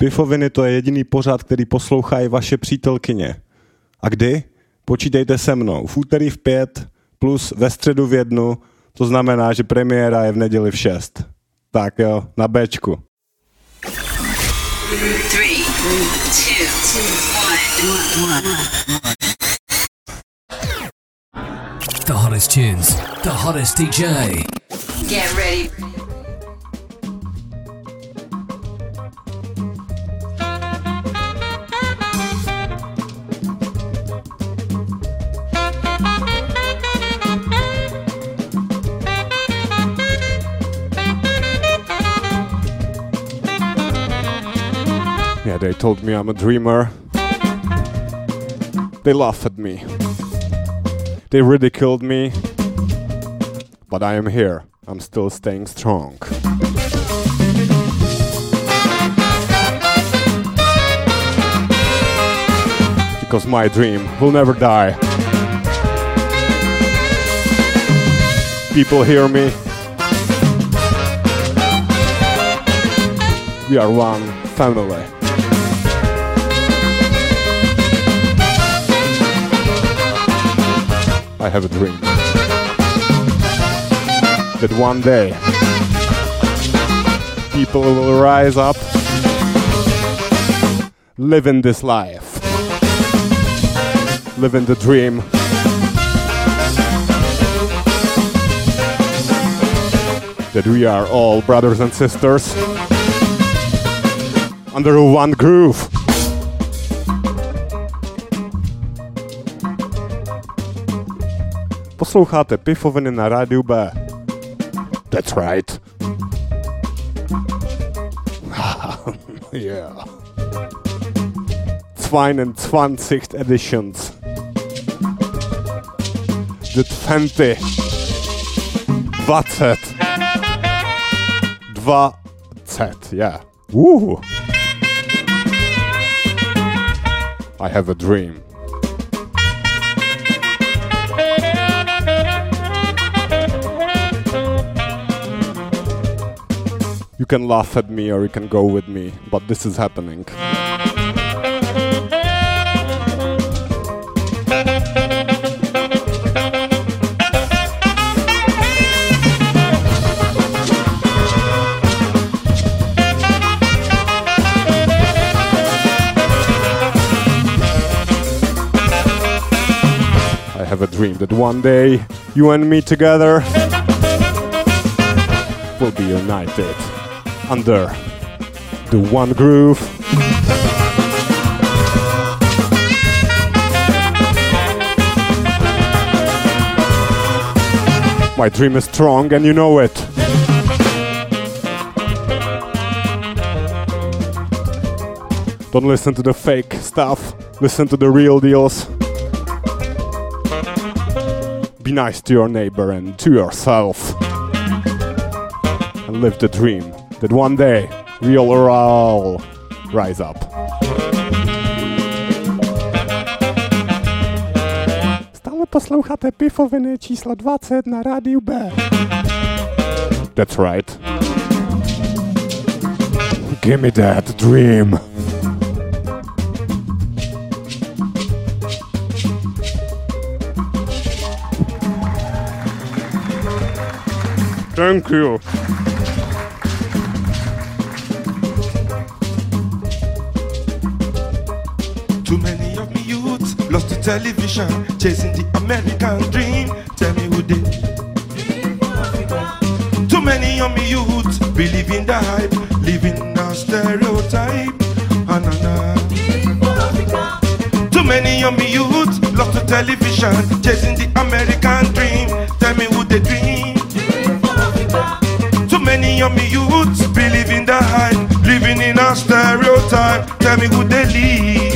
Pifoviny to je jediný pořad, který poslouchají vaše přítelkyně. A kdy? Počítejte se mnou. V úterý v pět plus ve středu v jednu, to znamená, že premiéra je v neděli v šest. Tak jo, na Bčku. Three, two, one, one. The hottest tunes, the hottest DJ. Get ready. Yeah, they told me I'm a dreamer. They laugh at me. They ridiculed me, but I am here. I'm still staying strong. Because my dream will never die. People hear me. We are one family. I have a dream that one day people will rise up, living this life, living the dream. That we are all brothers and sisters under one groove. Posloucháte Pifoviny na rádiu B. That's right. yeah. 22 editions. The 20. 20. 20, yeah. Woo! I have a dream. You can laugh at me or you can go with me, but this is happening. I have a dream that one day you and me together will be united under the one groove. My dream is strong and you know it. Don't listen to the fake stuff, listen to the real deals. Be nice to your neighbor and to yourself. And live the dream that one day we'll all rise up. Stále posloucháte Pifoviny číslo 20 na rádiu B. That's right. Give me that dream. Thank you. Television, chasing the American dream. Tell me who they. Too many of me youths believe in the hype, living in a stereotype. Ah, nah, nah. Too many of me youths lost to television, chasing the American dream. Tell me who they dream. Too many of me youths believe in the hype, living in a stereotype. Tell me who they live.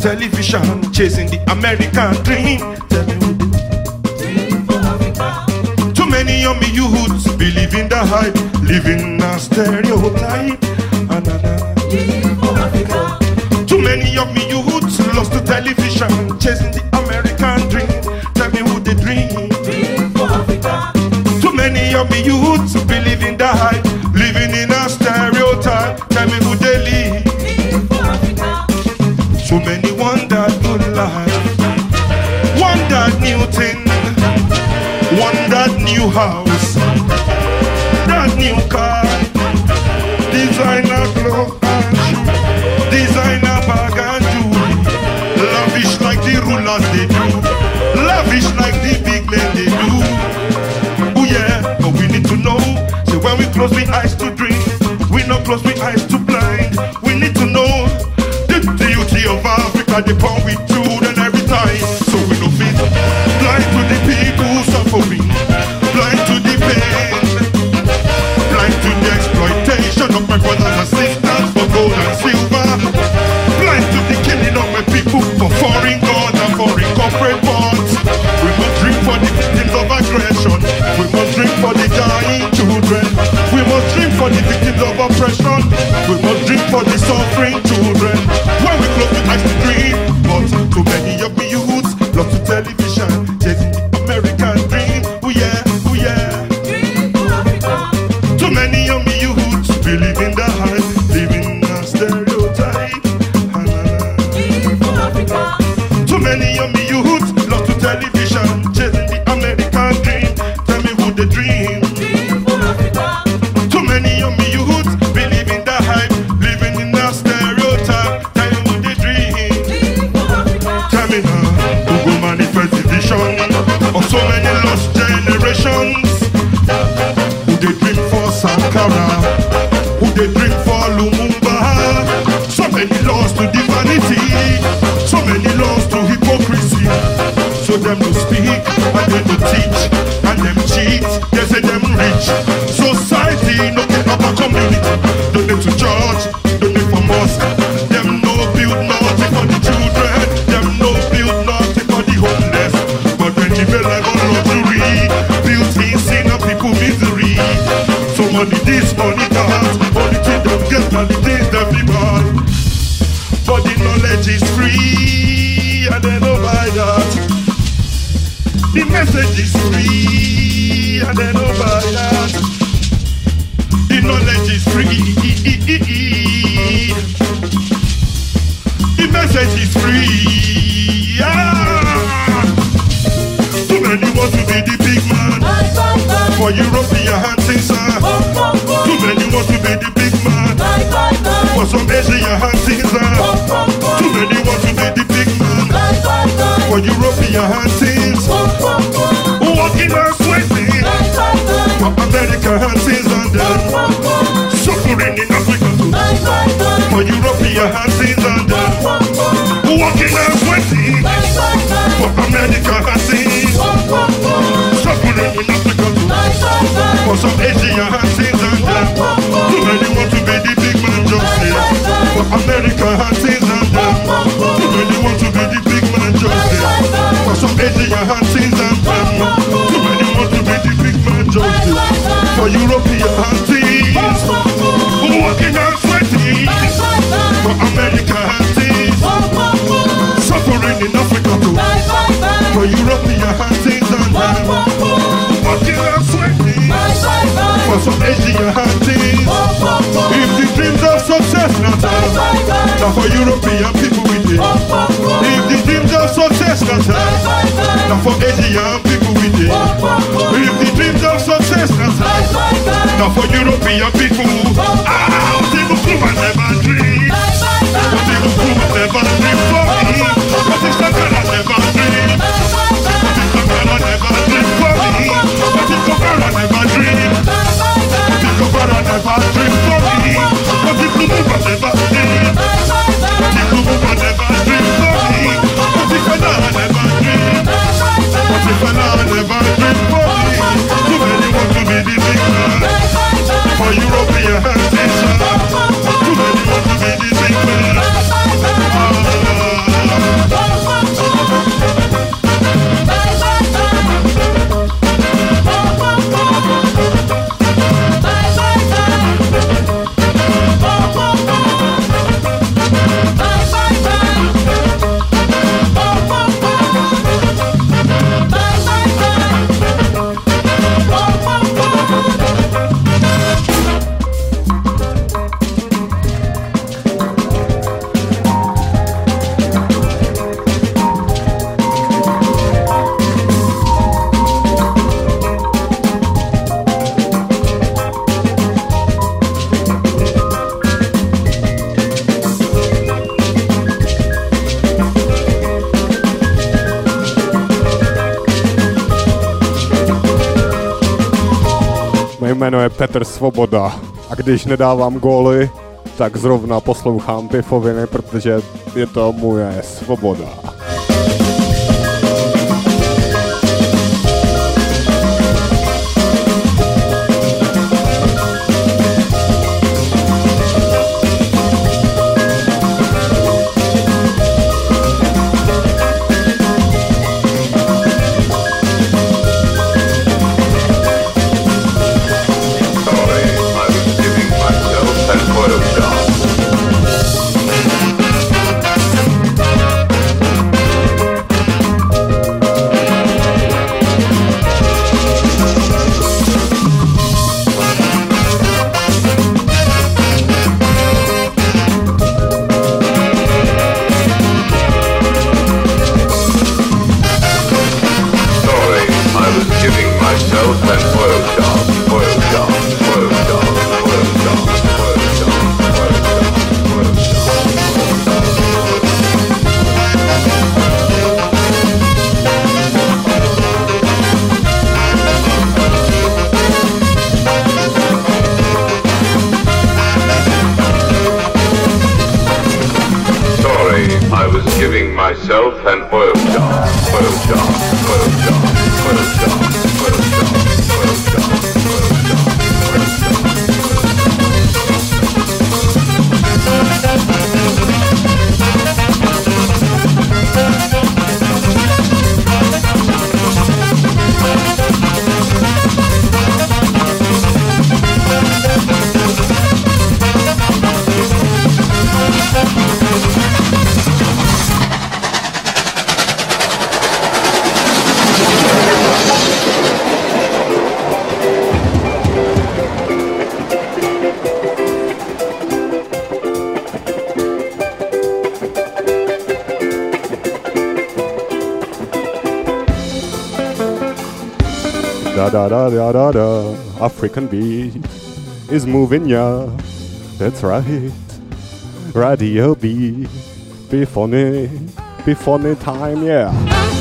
television, chasing the American dream. Too many young youths believe in the hype, living a stereotype. Too many young youths lost to television, chasing lavish like the rulers they do, lavish like the big men they do. Oh yeah, but we need to know. So when we close we eyes to drink, we not close we eyes to blind. We need to know the beauty of Africa, they pound with truth and every time. Oppression. We must drink for the suffering children. When we close the eyes to dream, but too many things them be buy. But the knowledge is free, and they don't buy that. The message is free, and they don't buy that. The knowledge is free. The message is free. Yeah. Too many want to be the big man for European things. ah. Too many want to be the for some Asian ah. Too many want to be the big man for European things. Walking and sweating for American things and them. Suffering in Africa too. For European things and them. Walking and sweating for American things. Suffering in Africa too. For some Asian things and them. Too many want to be the big man just there. For American things and them. Too many want to be the big man just there. For some Asian things and them. Too many want to be the big man just there. For European things. Walking and sweating. For American things. Suffering in Africa too. For European things and them. Walking and sweating. For some Asian things success now time. Now for European people we did. If the dreams of success now time. Now for Asian people we did. If the dreams of success now time. Now for European people. Ah, people who I never dream. People who I never dream for me. But it's not gonna never dream. Svoboda a když nedávám góly, tak zrovna poslouchám pifoviny, protože je to moje svoboda. Da da da. African beat is moving ya. That's right. Radio beat. Be funny. Be funny time, yeah.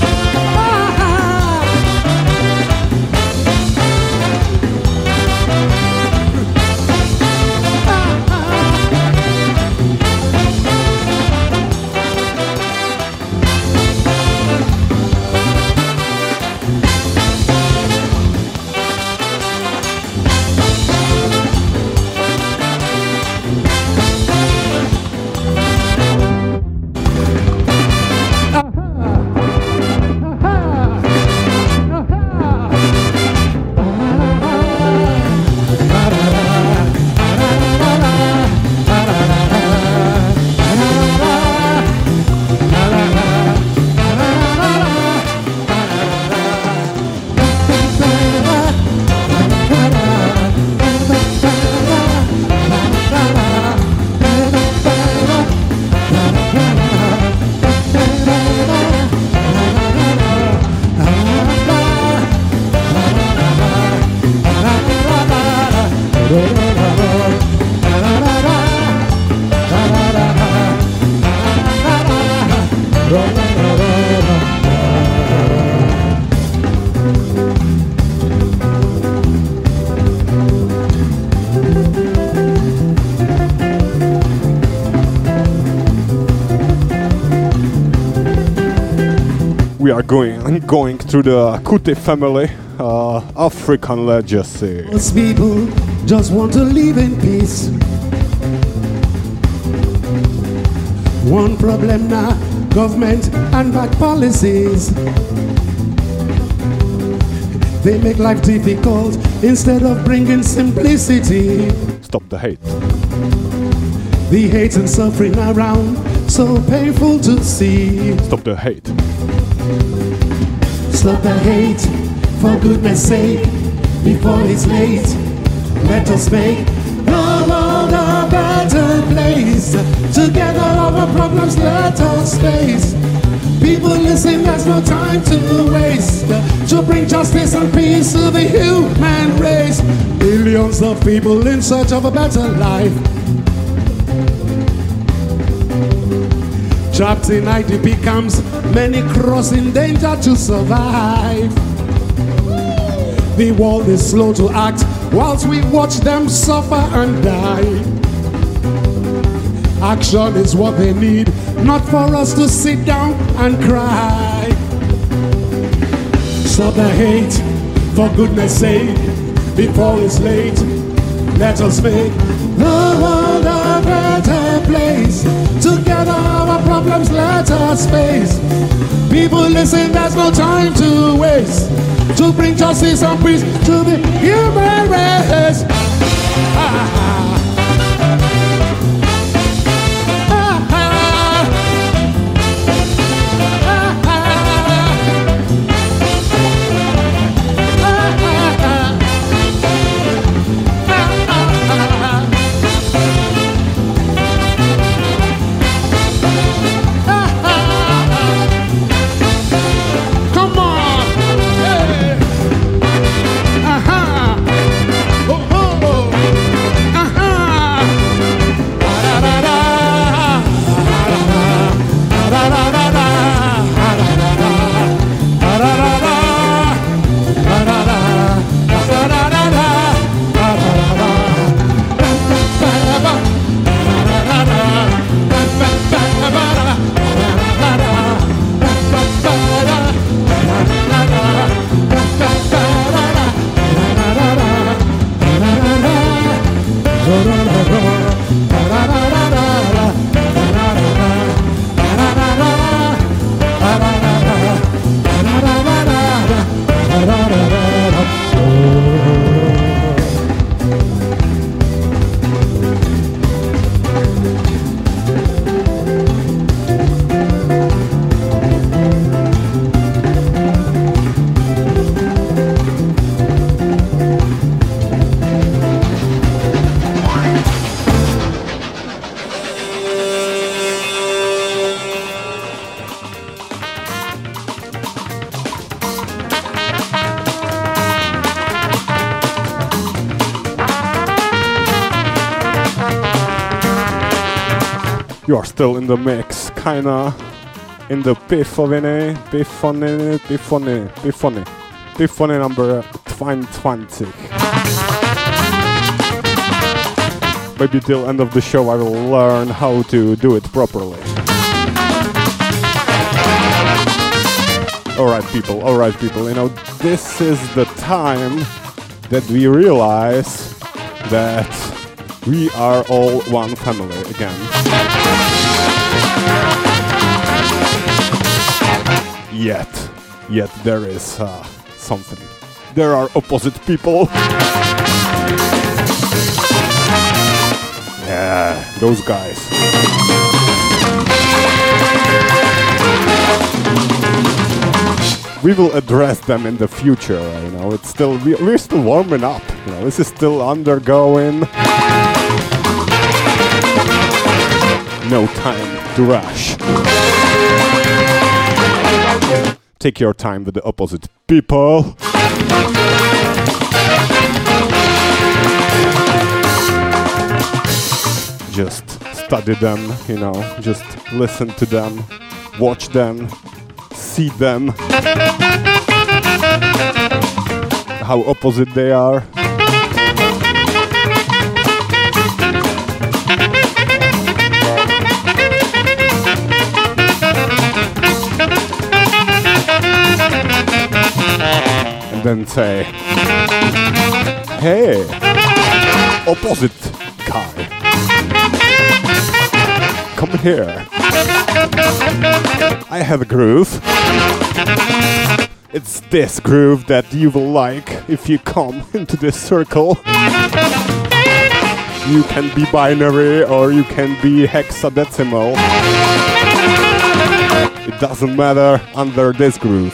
Are going through the Kuti family, uh, African legacy. Most people just want to live in peace. One problem now, government and bad policies. They make life difficult instead of bringing simplicity. Stop the hate. The hate and suffering around, so painful to see. Stop the hate. Stop the hate, for goodness sake, before it's late. Let us make the world a better place. Together, our problems let us face. People listen, there's no time to waste. To bring justice and peace to the human race. Millions of people in search of a better life. Trapped in IDP camps, many crossing danger to survive. The world is slow to act whilst we watch them suffer and die. Action is what they need, not for us to sit down and cry. Stop the hate, for goodness sake, before it's late. Let us make the world a better place. Together our problems let us face. People listen, there's no time to waste. To bring justice and peace to the human race. Ah, ah. Ah, still in the mix, kinda in the Piffovine, Piffone, Piffone, Piffone, Piffone number 22. Maybe till end of the show I will learn how to do it properly. Alright people, alright people, you know, this is the time that we realize that we are all one family again. Yet, yet there is uh, something. There are opposite people. Yeah, those guys. We will address them in the future. You know, it's still we, we're still warming up. You know, this is still undergoing. No time to rush. Take your time with the opposite people. Just study them, you know, just listen to them, watch them, see them. How opposite they are. Then say, Hey, opposite guy, come here. I have a groove. It's this groove that you will like if you come into this circle. You can be binary or you can be hexadecimal. It doesn't matter under this groove.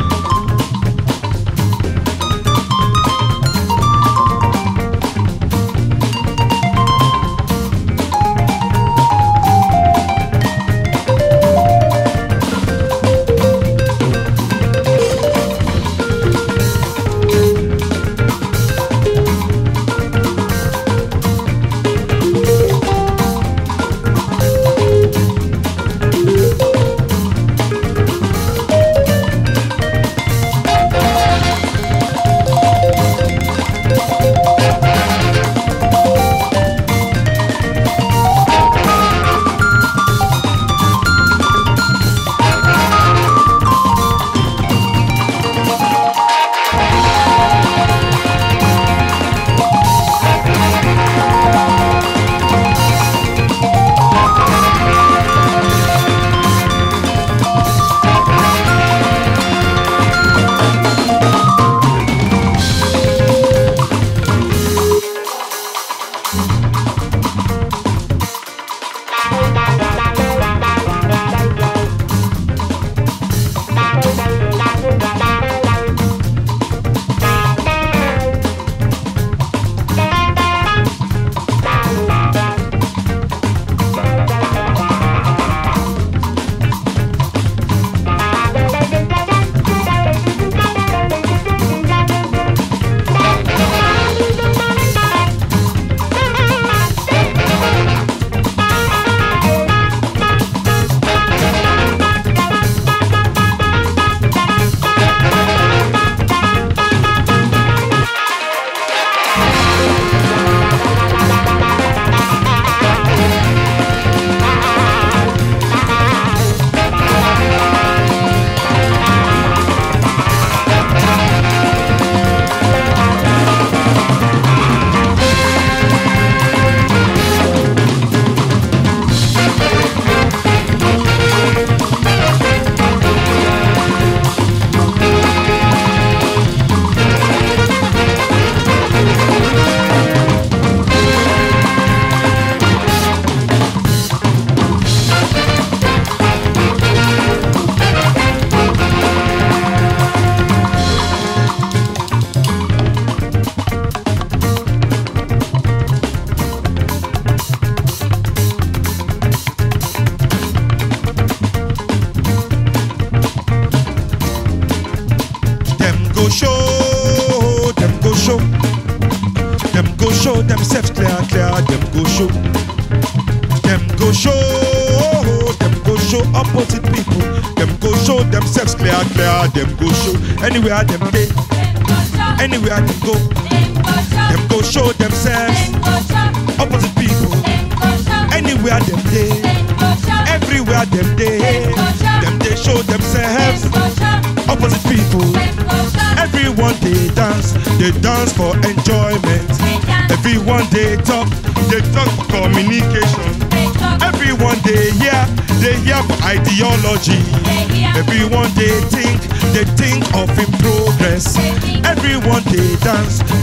Anywhere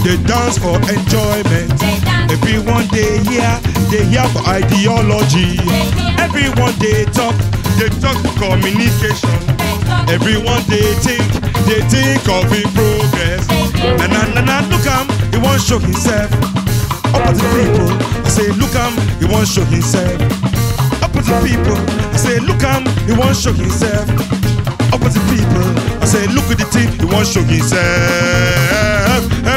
they dance for enjoyment. Everyone they hear, they hear for ideology. Everyone they talk, they talk for communication. Everyone they think, they think of in progress. Na na na na, look am, he won't show himself. Opposite people, I say look am, he won't show himself. Opposite people, I say look am, he won't show himself. Opposite people, I say look at the thing, he won't show himself.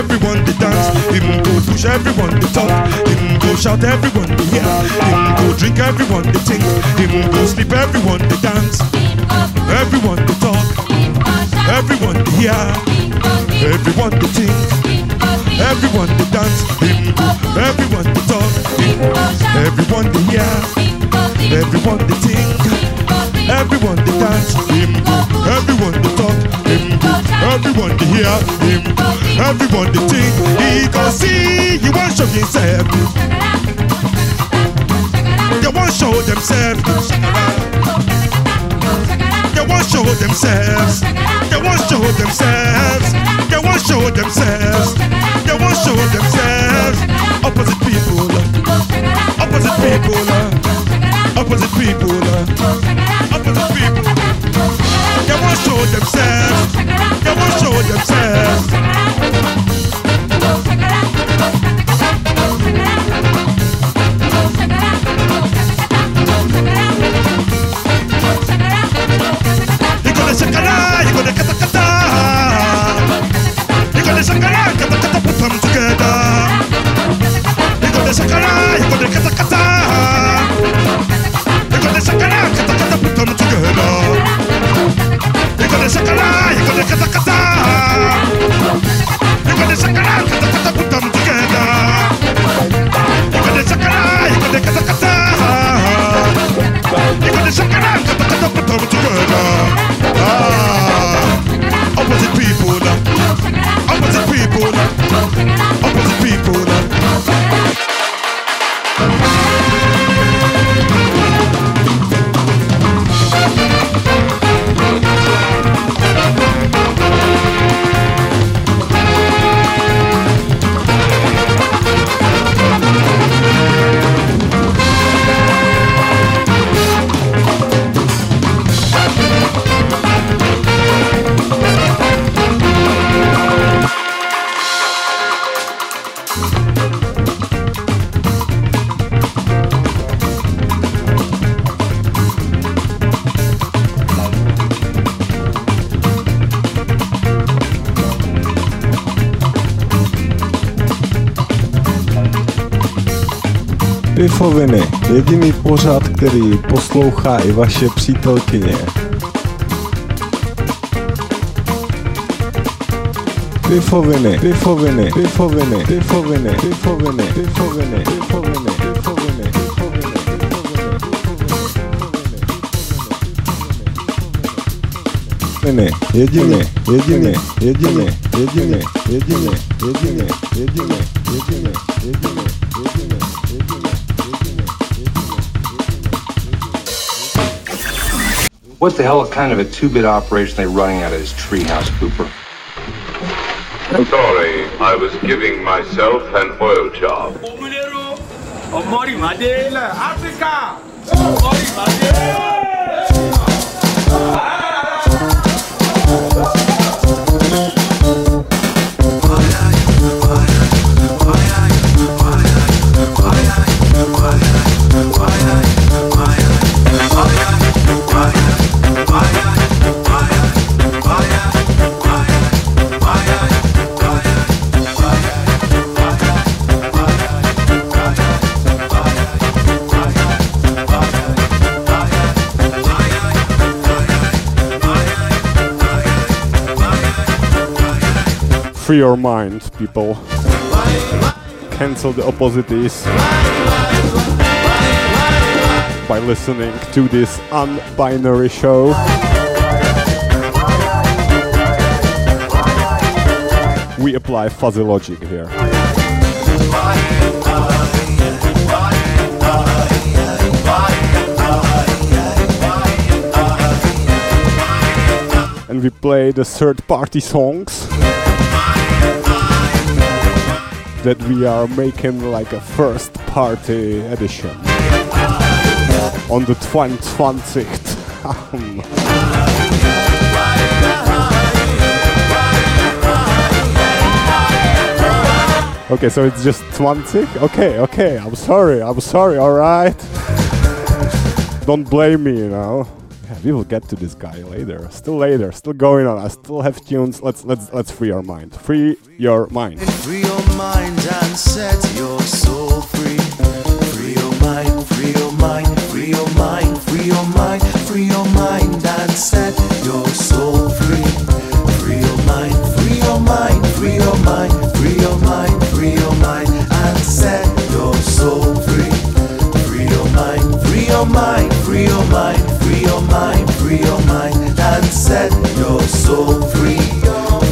Everyone they dance, him go push everyone they talk, him go shout everyone they hear, him go drink everyone they think, him go sleep everyone they dance, everyone they talk, everyone they hear, everyone they think, everyone they dance, him go, everyone they talk, everyone they hear, everyone they think. Everyone they dance, him. Everyone they talk, him. Everyone they hear, him. Everyone they think, he can see. He won't show himself. They won't show themselves. They won't show themselves. They won't show themselves. They won't show themselves. They won't show themselves. Opposite people. Opposite people. Opposite people. Opposite people. They want to show themselves. They want to show themselves. You gonna shakara, you gonna kata kata. You gonna shakara, kata kata, put them together. You gonna you gonna kata kata. opposite people. Opposite people. Opposite people. Pichoviny, jediný pořad, který poslouchá i vaše přítelkyně. Pichoviny, pichoviny, pichoviny, pichoviny, pichoviny, pichoviny, pichoviny. jediné, jediné, jediné, jediné, jediné, jediné, jediné, jediné. What the hell kind of a two-bit operation they running out of this treehouse, Cooper? Sorry, I was giving myself an oil job. òmìnirò Free your mind, people. Cancel the opposites by listening to this unbinary show. We apply fuzzy logic here. And we play the third party songs that we are making like a first party edition on the 20th. okay, so it's just 20? Okay, okay, I'm sorry, I'm sorry, alright. Don't blame me, you know. We will get to this guy later. Still later, still going on. I still have tunes. Let's let's let's free our mind. Free your mind. Free your mind and set your soul free. Free your mind, free your mind, free your mind, free your mind, free your mind and set your soul free. Free your mind, free your mind, free your mind, free your mind, free your mind and set your soul free. Free your mind, free your mind, free your mind, your mind, free your mind and set your soul free.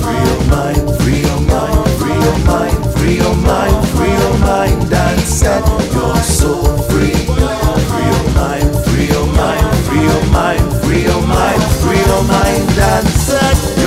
Free your mind, free your mind, free your mind, free your mind, free your mind and set your soul free. Free your mind, free your mind, free your mind, free your mind, free your mind and set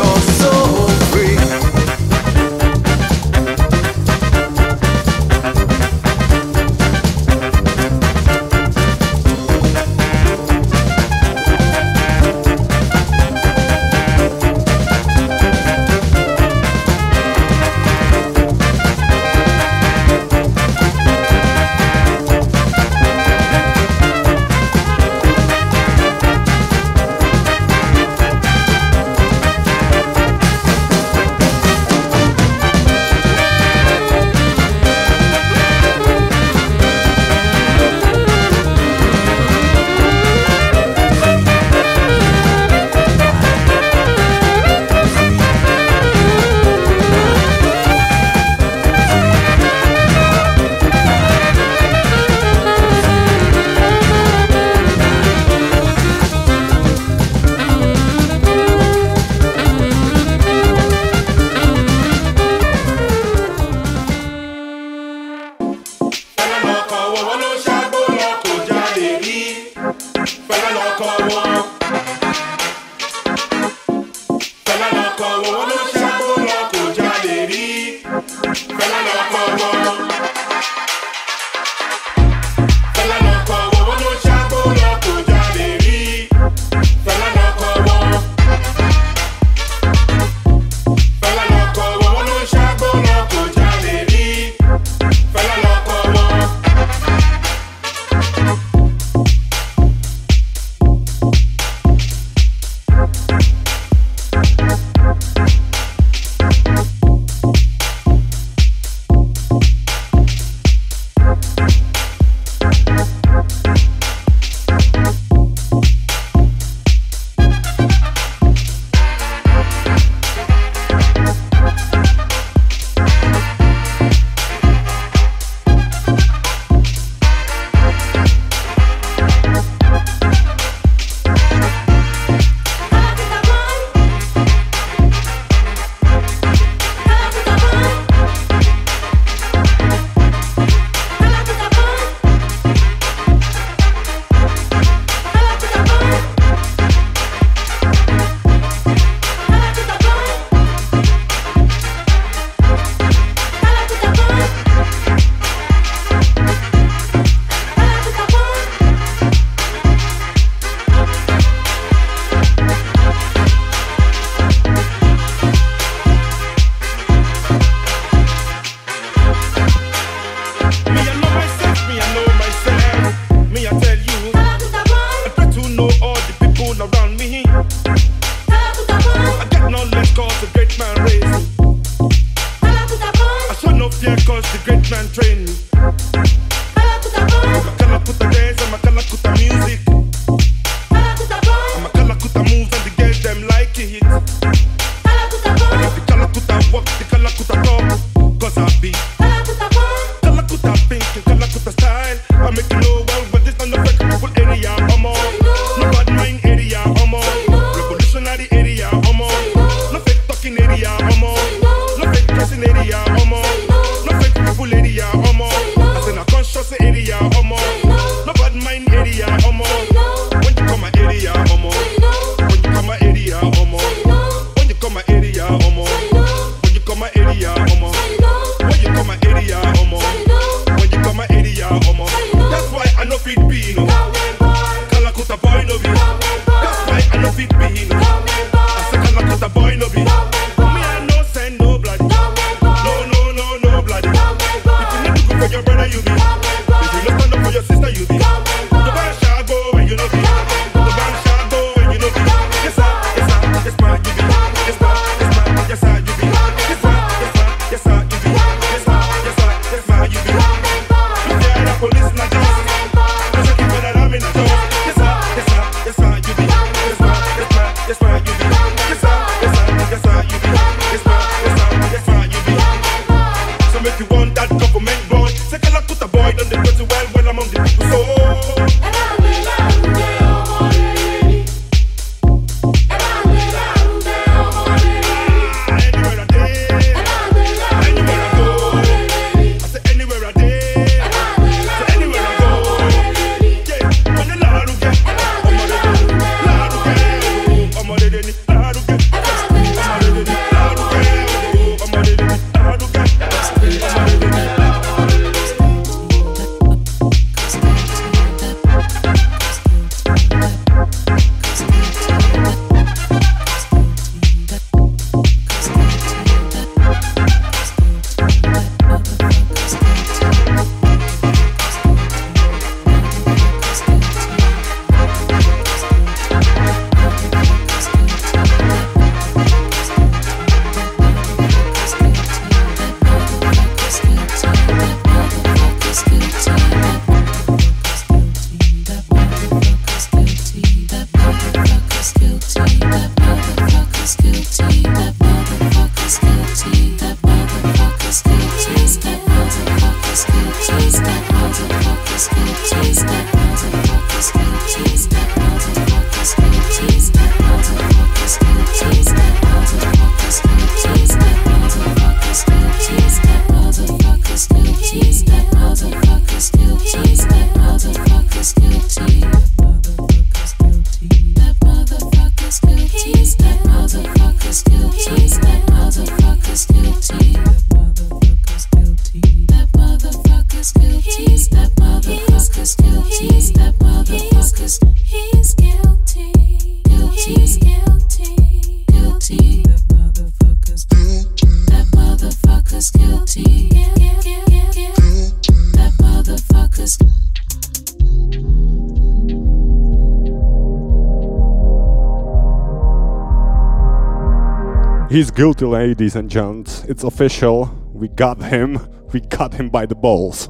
guilty, ladies and gents. It's official. We got him. We got him by the balls.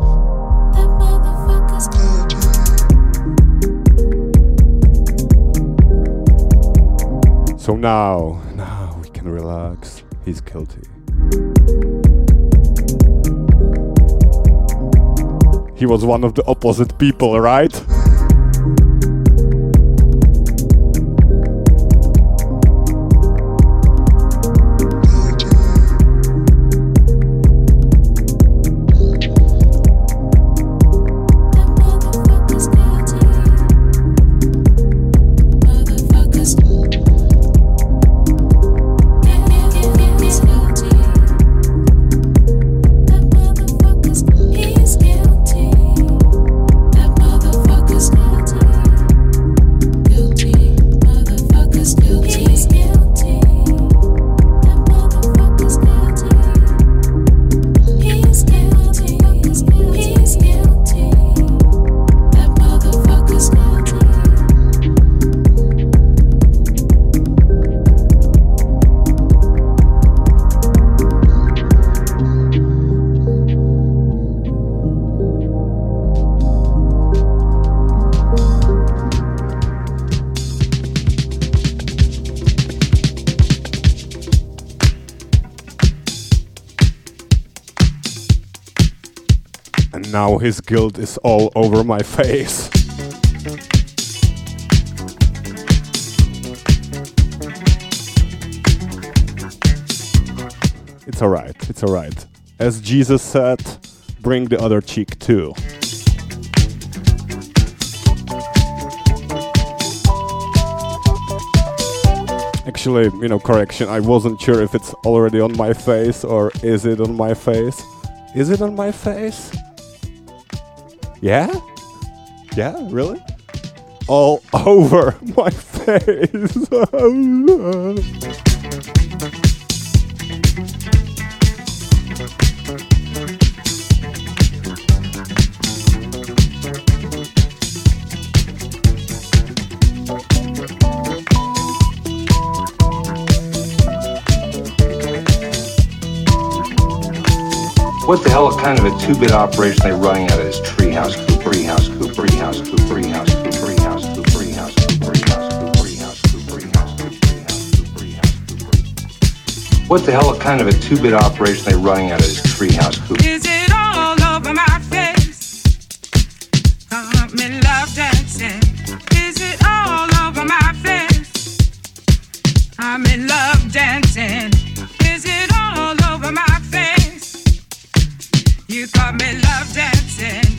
So now, now we can relax. He's guilty. He was one of the opposite people, right? His guilt is all over my face. It's alright, it's alright. As Jesus said, bring the other cheek too. Actually, you know, correction, I wasn't sure if it's already on my face or is it on my face. Is it on my face? Yeah? Yeah, really? All over my face. what the hell kind of a two-bit operation they're running out of this treehouse, treehouse, treehouse, treehouse, treehouse, treehouse, treehouse. What the hell kind of a two-bit operation they're running out of this treehouse? Is it all over my face? I'm in love dancing. Is it all over my face? I'm in love dancing. You got me love dancing.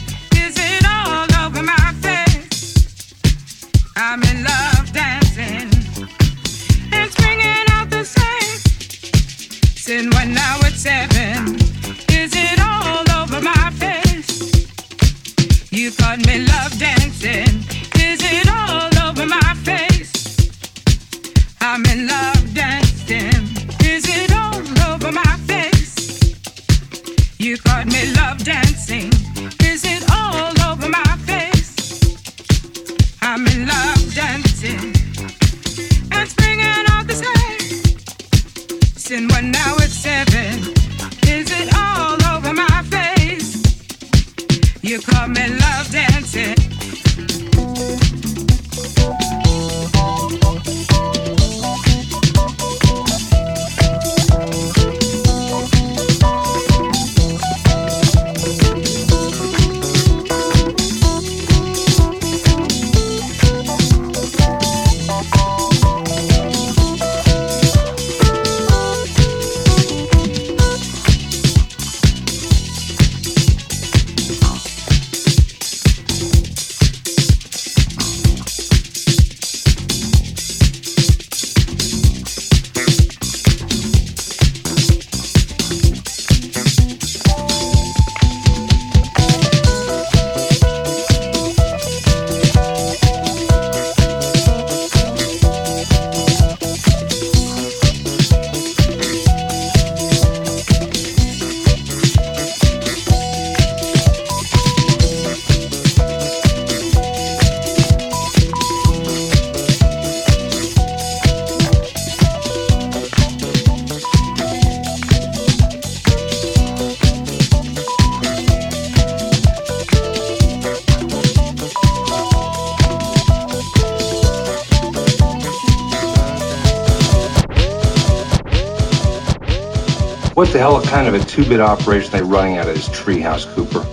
hell kind of a two-bit operation They're running out of this treehouse, Cooper?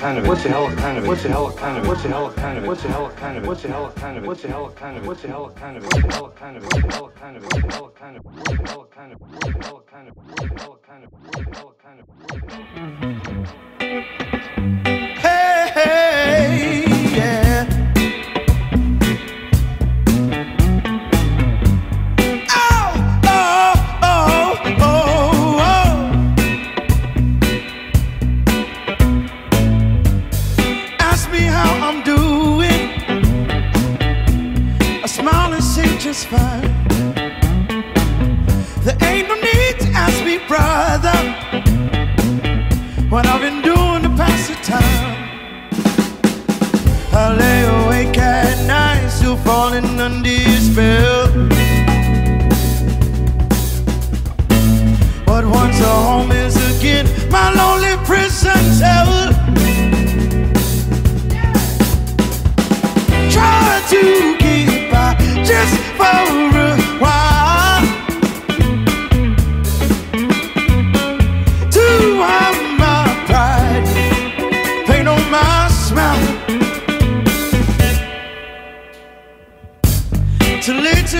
kind of what's the hell kind of what's the hell kind of what's the hell kind of what's the hell kind of what's the hell kind of what's the hell kind of what's the hell kind of what's the hell kind of what's the hell kind of what's the hell kind of what's the hell kind of what's the hell kind of what's the hell kind of what's the hell kind of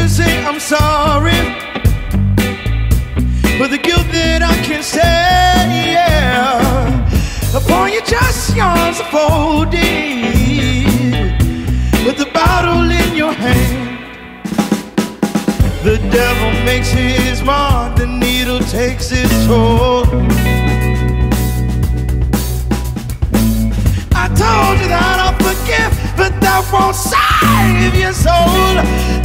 to say I'm sorry for the guilt that I can say. Yeah, upon you, just yours folded with the bottle in your hand. The devil makes his mark, the needle takes its toll. I told you that I'll forgive, but that won't save your soul.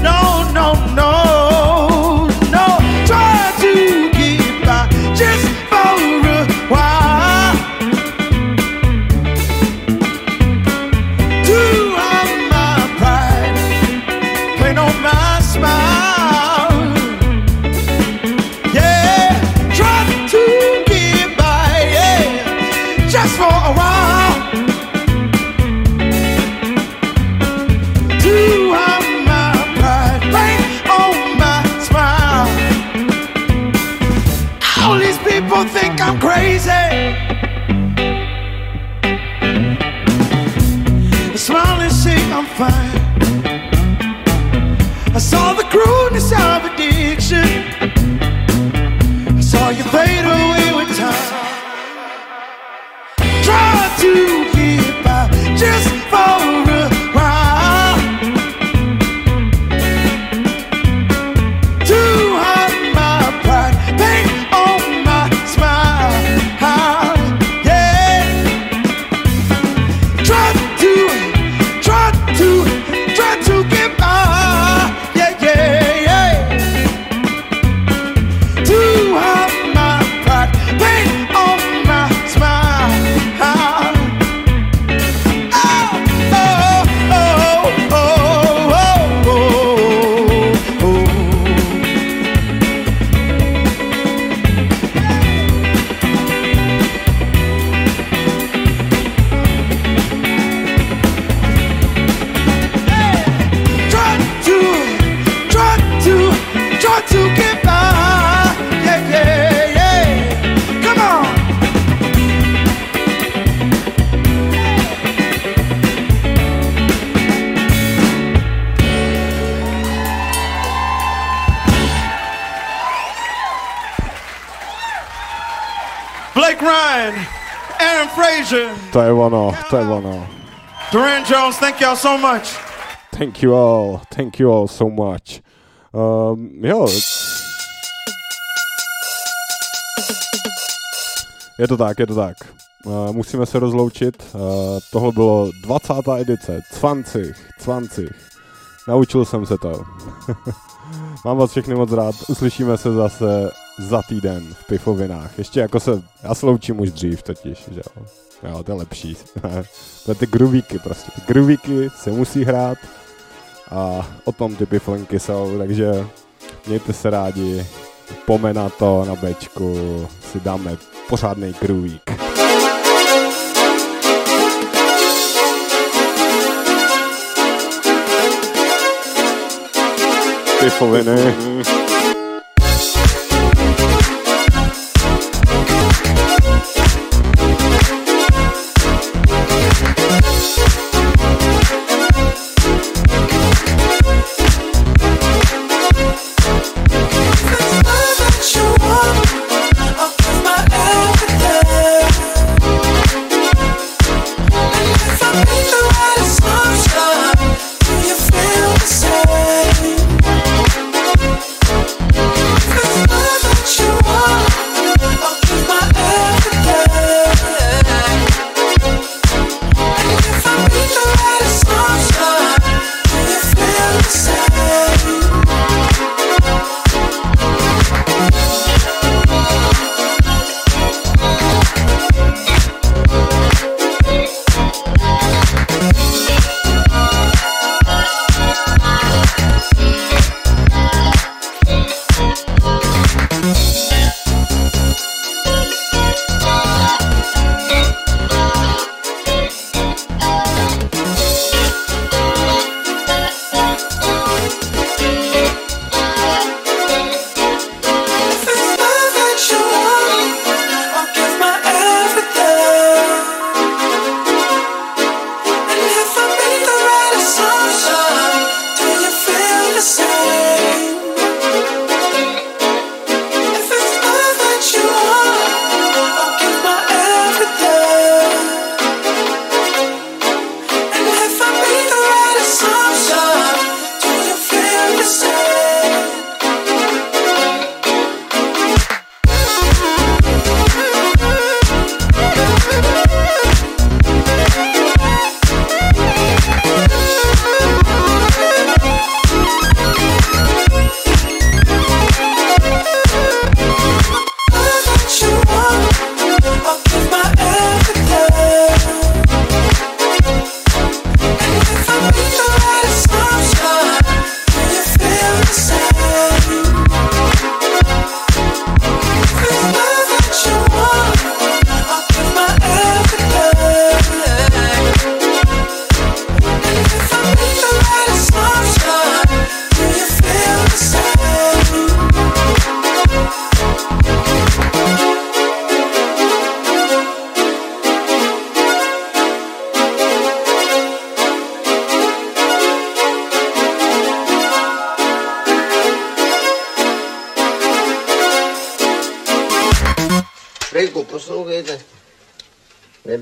No, no, no, no. Try to get by just for a while. To je ono, to je ono. Duran Jones, thank y'all so much. Thank you all, thank you all so much. Um, jo. Je to tak, je to tak. Uh, musíme se rozloučit. Uh, tohle bylo 20. edice. Cvancich, cvancich. Naučil jsem se to. Mám vás všechny moc rád. Uslyšíme se zase za týden v Pifovinách. Ještě jako se, já se loučím už dřív totiž, že jo. Jo, to je lepší. to je ty groovíky prostě. Ty groovíky se musí hrát a o tom ty piflenky jsou, takže mějte se rádi. Pome na to, na bečku si dáme pořádný groovík. Pifoviny. Same.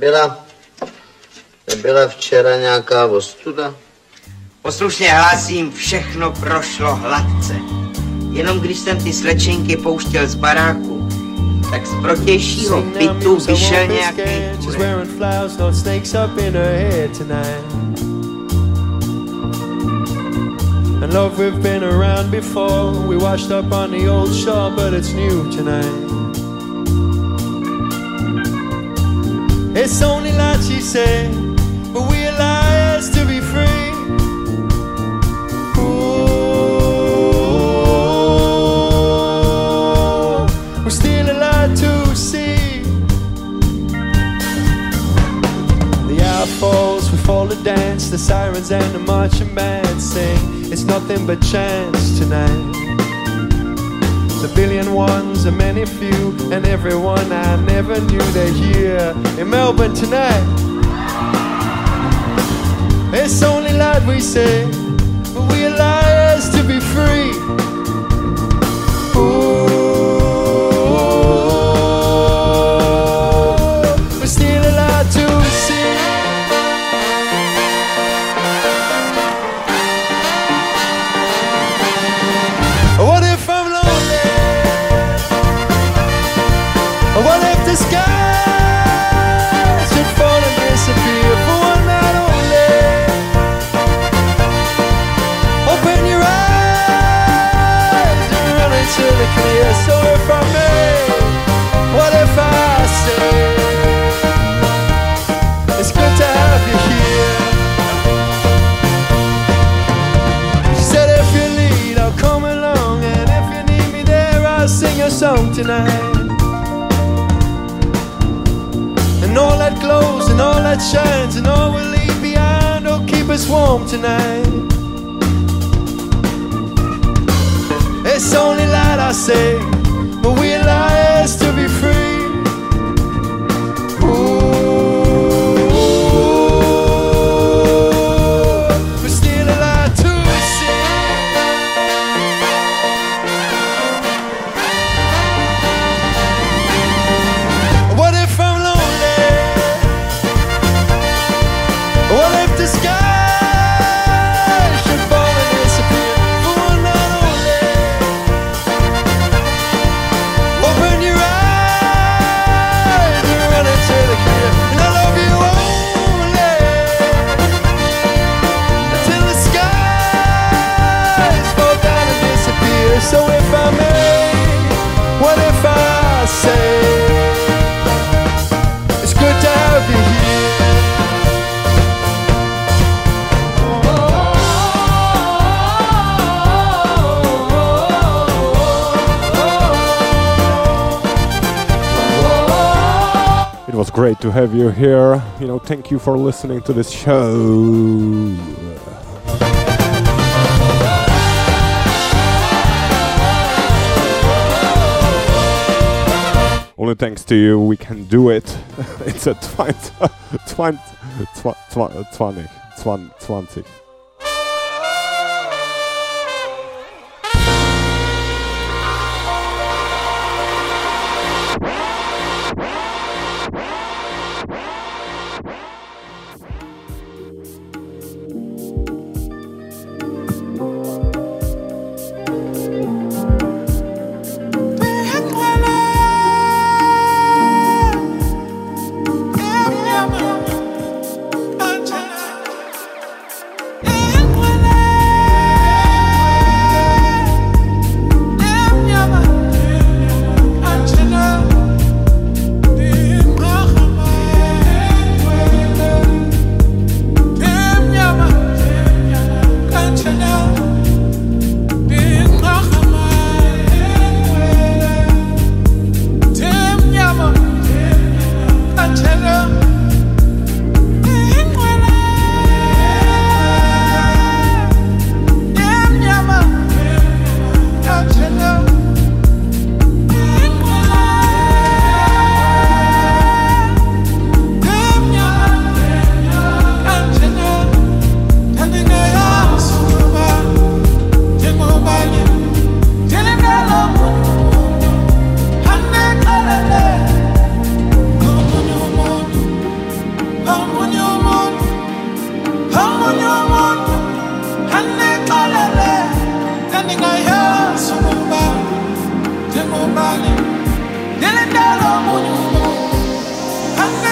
Nebyla, nebyla včera nějaká ostuda? Poslušně hlásím, všechno prošlo hladce. Jenom když jsem ty slečenky pouštěl z baráku, tak z protějšího bytu vyšel nějaký She's wearing flowers, not snakes up in her hair tonight. And love, we've been around before. We washed up on the old shore, but it's new tonight. It's only like she said, but we are liars to be free. Ooh, we're still alive to see. The hour falls, we fall to dance. The sirens and the marching band sing. It's nothing but chance tonight. The billion ones, a many few, and everyone I never knew they're here in Melbourne tonight. It's only light we say, but we are liars to be free. It was great to have you here. You know, thank you for listening to this show. Only thanks to you we can do it. it's a 20, 20, 20, 20, 20.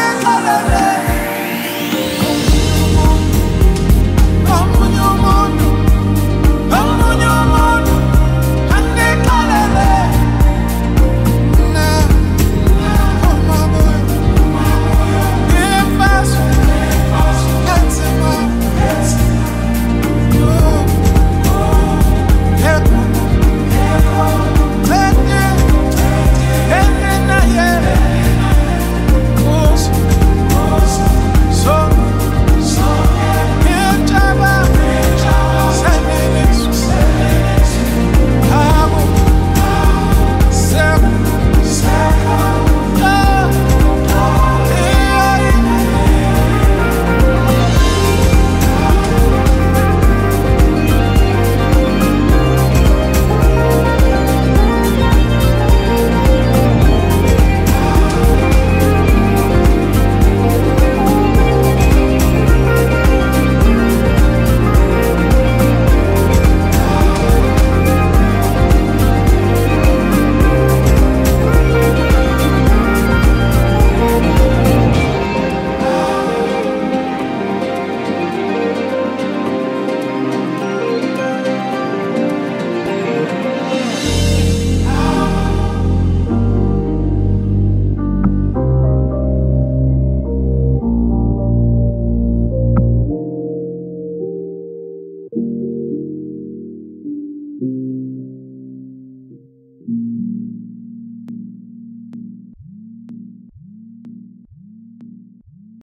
Aleluia.